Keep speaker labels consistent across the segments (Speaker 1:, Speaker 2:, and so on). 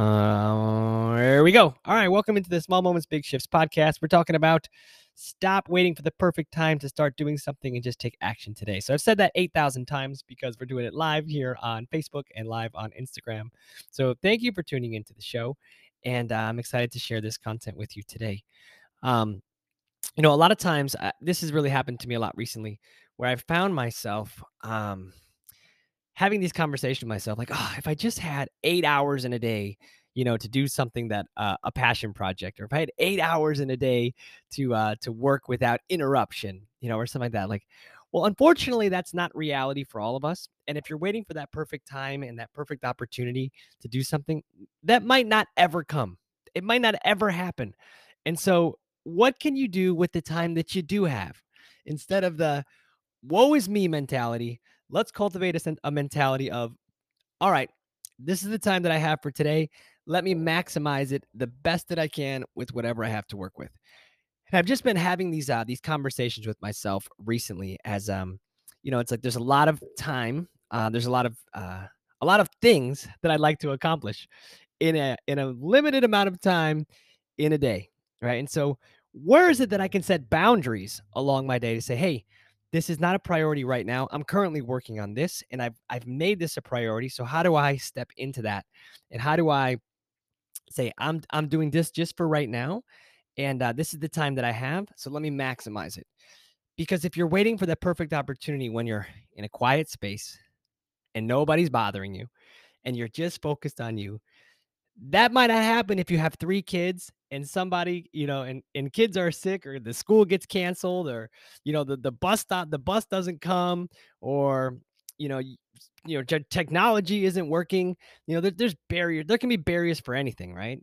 Speaker 1: Uh, there we go. All right, welcome into the Small Moments Big Shifts podcast. We're talking about stop waiting for the perfect time to start doing something and just take action today. So I've said that 8,000 times because we're doing it live here on Facebook and live on Instagram. So thank you for tuning into the show. And uh, I'm excited to share this content with you today. Um, you know, a lot of times, uh, this has really happened to me a lot recently where I've found myself um, having these conversations with myself like, oh, if I just had eight hours in a day, you know, to do something that uh, a passion project, or if I had eight hours in a day to uh, to work without interruption, you know, or something like that. Like, well, unfortunately, that's not reality for all of us. And if you're waiting for that perfect time and that perfect opportunity to do something, that might not ever come. It might not ever happen. And so, what can you do with the time that you do have instead of the woe is me mentality? Let's cultivate a, a mentality of, all right, this is the time that I have for today. Let me maximize it the best that I can with whatever I have to work with. And I've just been having these uh, these conversations with myself recently, as um, you know, it's like there's a lot of time, uh, there's a lot of uh, a lot of things that I'd like to accomplish in a in a limited amount of time in a day, right? And so, where is it that I can set boundaries along my day to say, hey, this is not a priority right now. I'm currently working on this and I've I've made this a priority. So how do I step into that? And how do I say I'm I'm doing this just for right now and uh, this is the time that I have. So let me maximize it. Because if you're waiting for the perfect opportunity when you're in a quiet space and nobody's bothering you and you're just focused on you, that might not happen if you have three kids and somebody you know and and kids are sick or the school gets canceled or you know the the bus stop the bus doesn't come or you know you, you know technology isn't working you know there, there's barriers there can be barriers for anything right?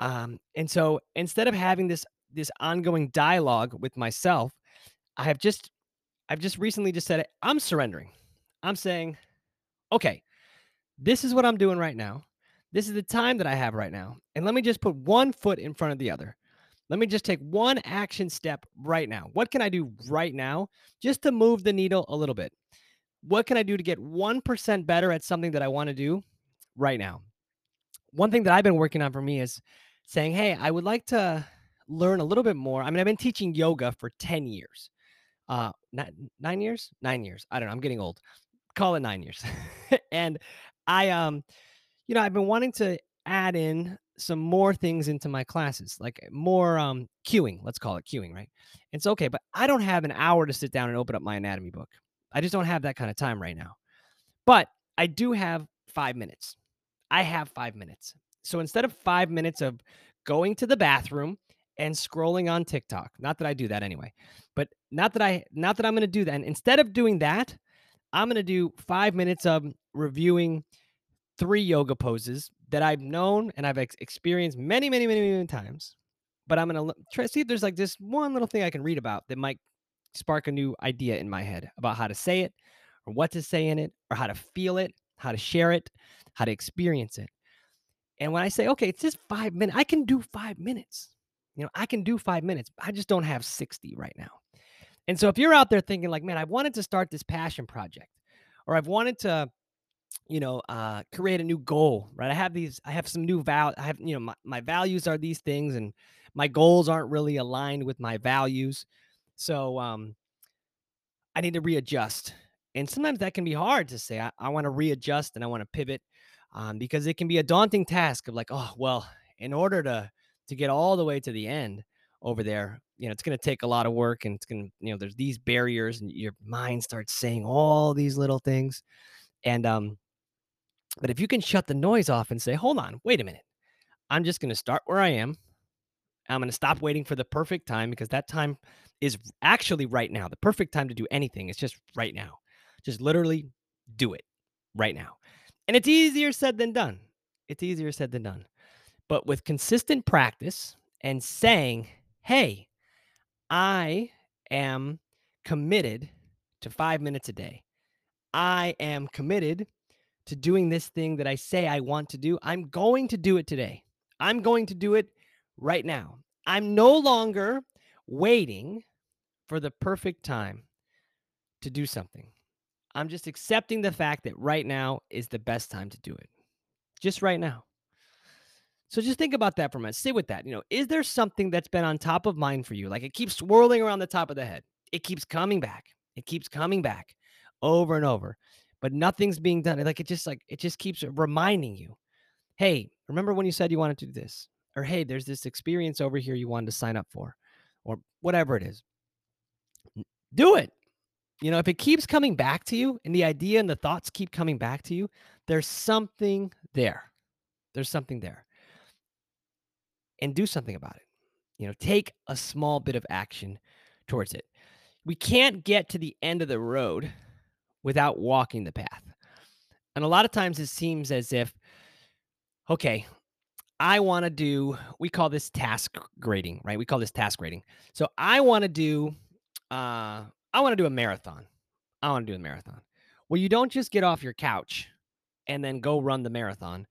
Speaker 1: Um and so instead of having this this ongoing dialogue with myself i have just i've just recently just said i'm surrendering. I'm saying okay this is what i'm doing right now this is the time that I have right now. And let me just put one foot in front of the other. Let me just take one action step right now. What can I do right now just to move the needle a little bit? What can I do to get 1% better at something that I want to do right now? One thing that I've been working on for me is saying, hey, I would like to learn a little bit more. I mean, I've been teaching yoga for 10 years. Uh, nine, nine years? Nine years. I don't know. I'm getting old. Call it nine years. and I, um, you know, I've been wanting to add in some more things into my classes, like eh, more um cueing, let's call it cueing, right? It's okay, but I don't have an hour to sit down and open up my anatomy book. I just don't have that kind of time right now. But I do have 5 minutes. I have 5 minutes. So instead of 5 minutes of going to the bathroom and scrolling on TikTok, not that I do that anyway, but not that I not that I'm to do that. And instead of doing that, I'm to do 5 minutes of reviewing three yoga poses that I've known and I've ex- experienced many, many, many, many times. But I'm gonna try see if there's like this one little thing I can read about that might spark a new idea in my head about how to say it, or what to say in it, or how to feel it, how to share it, how to experience it. And when I say, okay, it's just five minutes, I can do five minutes. You know, I can do five minutes. I just don't have 60 right now. And so if you're out there thinking, like, man, I wanted to start this passion project, or I've wanted to you know, uh, create a new goal, right? I have these, I have some new val, I have, you know, my, my values are these things and my goals aren't really aligned with my values. So, um, I need to readjust. And sometimes that can be hard to say, I, I want to readjust and I want to pivot um, because it can be a daunting task of like, oh, well, in order to, to get all the way to the end over there, you know, it's going to take a lot of work and it's going to, you know, there's these barriers and your mind starts saying all these little things. And, um, but if you can shut the noise off and say, hold on, wait a minute, I'm just going to start where I am. I'm going to stop waiting for the perfect time because that time is actually right now. The perfect time to do anything is just right now. Just literally do it right now. And it's easier said than done. It's easier said than done. But with consistent practice and saying, hey, I am committed to five minutes a day. I am committed to doing this thing that I say I want to do, I'm going to do it today. I'm going to do it right now. I'm no longer waiting for the perfect time to do something. I'm just accepting the fact that right now is the best time to do it. Just right now. So just think about that for a minute. Sit with that. You know, is there something that's been on top of mind for you? Like it keeps swirling around the top of the head. It keeps coming back. It keeps coming back over and over. But nothing's being done. Like it just like it just keeps reminding you. Hey, remember when you said you wanted to do this? Or hey, there's this experience over here you wanted to sign up for. Or whatever it is. Do it. You know, if it keeps coming back to you and the idea and the thoughts keep coming back to you, there's something there. There's something there. And do something about it. You know, take a small bit of action towards it. We can't get to the end of the road without walking the path. And a lot of times it seems as if, okay, I want to do, we call this task grading, right? We call this task grading. So I want to do, uh, I want to do a marathon. I want to do a marathon. Well, you don't just get off your couch and then go run the marathon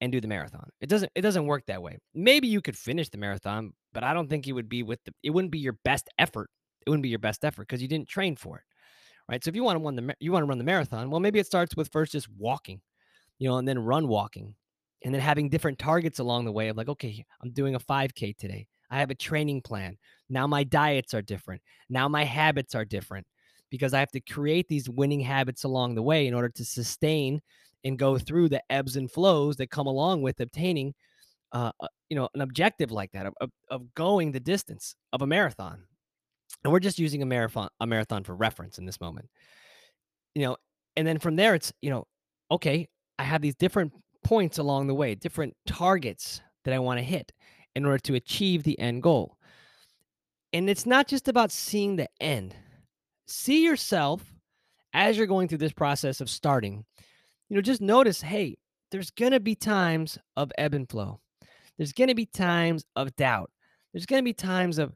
Speaker 1: and do the marathon. It doesn't it doesn't work that way. Maybe you could finish the marathon, but I don't think it would be with the it wouldn't be your best effort. It wouldn't be your best effort because you didn't train for it. Right? So if you want to run the you want to run the marathon, well maybe it starts with first just walking, you know, and then run walking. And then having different targets along the way of like, okay, I'm doing a 5k today. I have a training plan. Now my diets are different. Now my habits are different because I have to create these winning habits along the way in order to sustain and go through the ebbs and flows that come along with obtaining uh, uh you know an objective like that of, of, of going the distance of a marathon and we're just using a marathon a marathon for reference in this moment you know and then from there it's you know okay i have these different points along the way different targets that i want to hit in order to achieve the end goal and it's not just about seeing the end see yourself as you're going through this process of starting you know, just notice, hey, there's going to be times of ebb and flow. There's going to be times of doubt. There's going to be times of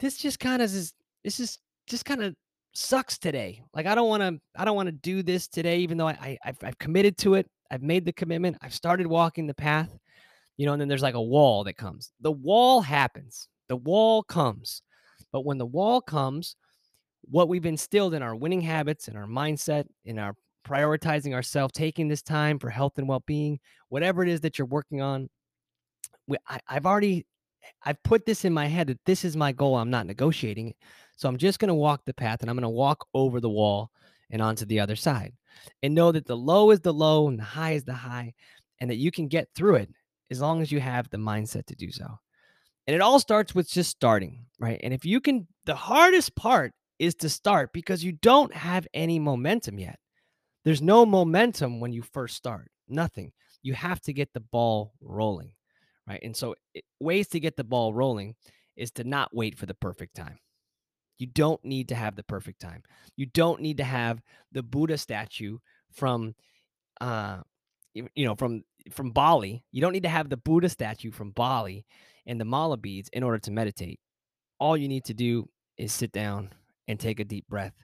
Speaker 1: this just kind of is this is just kind of sucks today. Like I don't want to I don't want to do this today even though I, I I've, I've committed to it. I've made the commitment. I've started walking the path. You know, and then there's like a wall that comes. The wall happens. The wall comes. But when the wall comes, what we've instilled in our winning habits, in our mindset, in our prioritizing ourselves, taking this time for health and well being, whatever it is that you're working on. We, I, I've already I've put this in my head that this is my goal. I'm not negotiating it. So I'm just going to walk the path and I'm going to walk over the wall and onto the other side and know that the low is the low and the high is the high and that you can get through it as long as you have the mindset to do so. And it all starts with just starting, right? And if you can, the hardest part is to start because you don't have any momentum yet. There's no momentum when you first start, nothing. You have to get the ball rolling, right? And so, it, ways to get the ball rolling is to not wait for the perfect time. You don't need to have the perfect time. You don't need to have the Buddha statue from, uh, you know, from from Bali. You don't need to have the Buddha statue from Bali and the mala beads in order to meditate. All you need to do is sit down and take a deep breath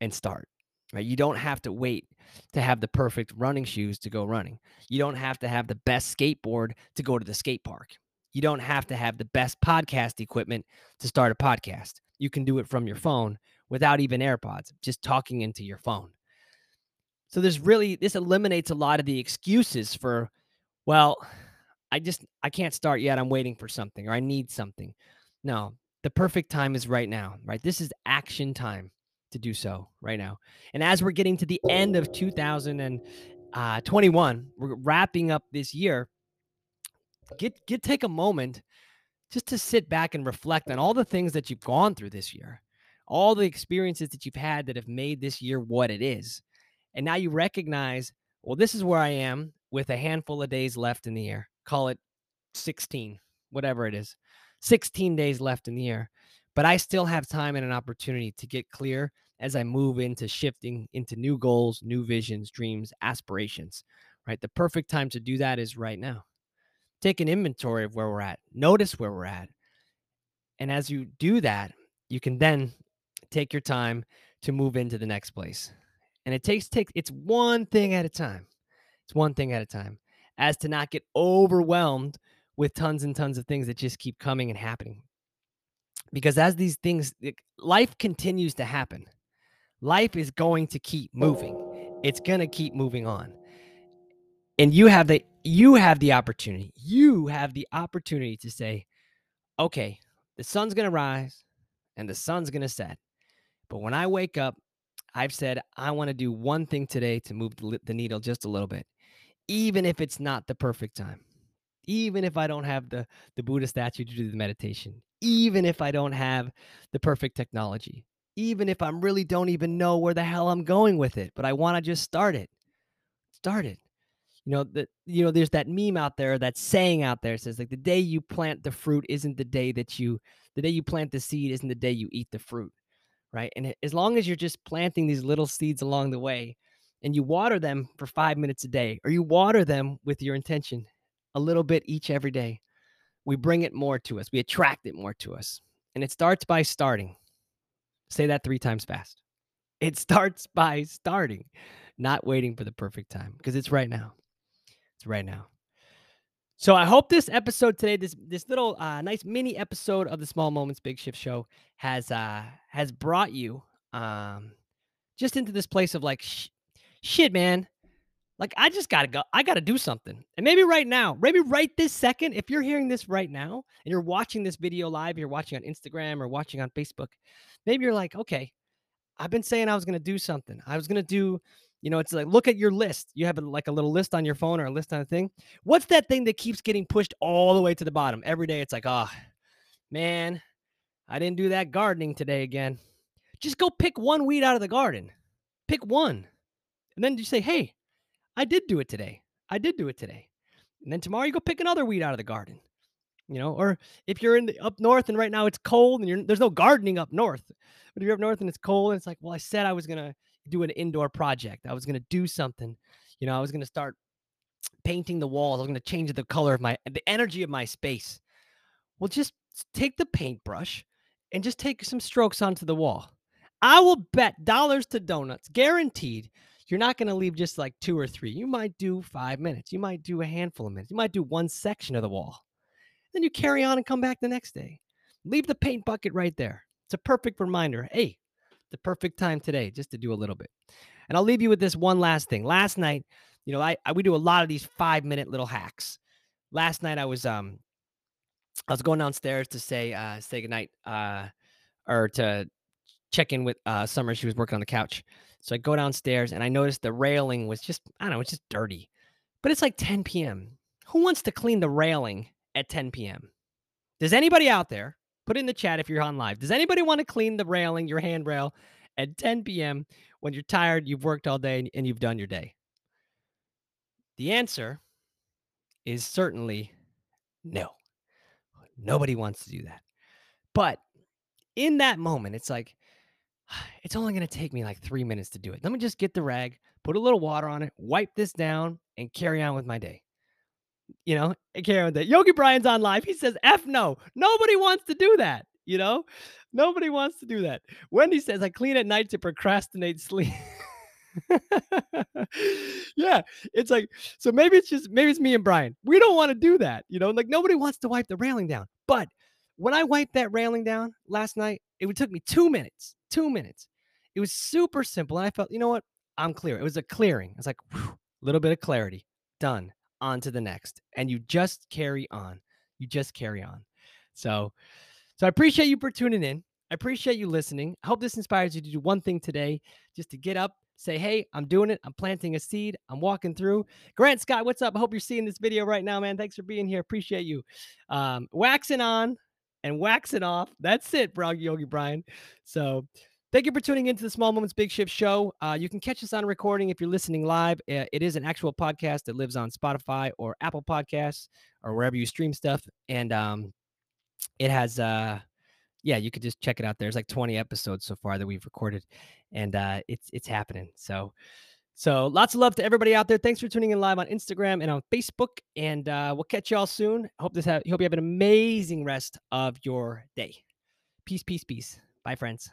Speaker 1: and start. Right? You don't have to wait to have the perfect running shoes to go running. You don't have to have the best skateboard to go to the skate park. You don't have to have the best podcast equipment to start a podcast. You can do it from your phone without even AirPods, just talking into your phone. So there's really this eliminates a lot of the excuses for well, I just I can't start yet. I'm waiting for something or I need something. No, the perfect time is right now, right? This is action time to do so right now. And as we're getting to the end of 2021, uh, we're wrapping up this year. Get get take a moment just to sit back and reflect on all the things that you've gone through this year, all the experiences that you've had that have made this year what it is. And now you recognize, well, this is where I am with a handful of days left in the year. Call it 16, whatever it is. 16 days left in the year. But I still have time and an opportunity to get clear as I move into shifting into new goals, new visions, dreams, aspirations, right? The perfect time to do that is right now. Take an inventory of where we're at, notice where we're at. And as you do that, you can then take your time to move into the next place. And it takes take it's one thing at a time. It's one thing at a time. As to not get overwhelmed with tons and tons of things that just keep coming and happening. Because as these things life continues to happen life is going to keep moving. It's going to keep moving on. and you have the you have the opportunity. You have the opportunity to say, okay, the sun's going to rise and the sun's going to set. But when I wake up, I've said I want to do one thing today to move the needle just a little bit, even if it's not the perfect time. Even if I don't have the the Buddha statue to do the meditation, even if I don't have the perfect technology, even if I'm really don't even know where the hell I'm going with it, but I want to just start it. Start it. You know that you know there's that meme out there that saying out there says like the day you plant the fruit isn't the day that you the day you plant the seed isn't the day you eat the fruit right? And as long as you're just planting these little seeds along the way and you water them for 5 minutes a day or you water them with your intention a little bit each every day we bring it more to us we attract it more to us. And it starts by starting say that 3 times fast it starts by starting not waiting for the perfect time because it's right now It's right now. So I hope this episode today, this this little uh, nice mini episode of the Small Moments Big Shift Show, has uh, has brought you um, just into this place of like, sh- shit, man. Like I just gotta go. I gotta do something. And maybe right now, maybe right this second, if you're hearing this right now and you're watching this video live, you're watching on Instagram or watching on Facebook, maybe you're like, okay, I've been saying I was gonna do something. I was gonna do you know, it's like look at your list. You have a, like a little list on your phone or a list on a thing. What's that thing that keeps getting pushed all the way to the bottom every day? It's like, oh, man, I didn't do that gardening today again. Just go pick one weed out of the garden. Pick one. And then you say, hey, I did do it today. I did do it today. And then tomorrow you go pick another weed out of the garden. You know, or if you're in the, up north and right now it's cold and there's no gardening up north, but if you're up north and it's cold and it's like, well, I said I was gonna do an indoor project. I was to do something. You know, I was to start painting the walls. I was to change the color of my the energy of my space. Well, just take the paintbrush and just take some strokes onto the wall. I will bet dollars to donuts, guaranteed, you're not going to leave just like two or three. You might do five minutes. You might do a handful of minutes. You might do one section of the wall. Then you carry on and come back the next day. Leave the paint bucket right there. It's a perfect reminder. Hey, the perfect time today just to do a little bit. And I'll leave you with this one last thing. Last night, you know, I, I we do a lot of these five minute little hacks. Last night I was um I was going downstairs to say uh say goodnight uh or to check in with uh Summer. She was working on the couch. So I go downstairs and I noticed the railing was just I don't know, it's just dirty. But it's like 10 p.m. Who wants to clean the railing at 10 p.m.? Does anybody out there Put in the chat if you're on live. Does anybody want to clean the railing, your handrail, at 10 p.m. when you're tired, you've worked all day, and you've done your day? The answer is certainly no. Nobody wants to do that. But in that moment, it's like, it's only going to take me like three minutes to do it. Let me just get the rag, put a little water on it, wipe this down, and carry on with my day you know, carry on with that. Yogi Brian's on live. He says, F no. Nobody wants to do that. You know, nobody wants to do that. Wendy says, I clean at night to procrastinate sleep. yeah, it's like, so maybe it's just, maybe it's me and Brian. We don't want to do that. You know, like nobody wants to wipe the railing down. But when I wiped that railing down last night, it took me two minutes, two minutes. It was super simple. And I felt, you know what? I'm clear. It was a clearing. It's like, a little bit of clarity. Done. On to the next. And you just carry on. You just carry on. So so i appreciate you for tuning in. I appreciate you listening. I hope this inspires you to do one thing today just to get up say hey i'm doing it. I'm planting a seed. I'm walking through. Grant scott what's up? I hope you're seeing this video right now man. Thanks for being here. Appreciate you. Um waxing on and waxing off that's it bro yogi brian so Thank you for tuning into the Small Moments Big Shift show. Uh, you can catch us on recording if you're listening live. Uh, it is an actual podcast that lives on Spotify or Apple Podcasts or wherever you stream stuff. And um, it has, uh, yeah, you could just check it out. There's like 20 episodes so far that we've recorded, and uh, it's it's happening. So, so lots of love to everybody out there. Thanks for tuning in live on Instagram and on Facebook. And uh, we'll catch y'all soon. Hope this have, hope you have an amazing rest of your day. Peace, peace, peace. Bye, friends.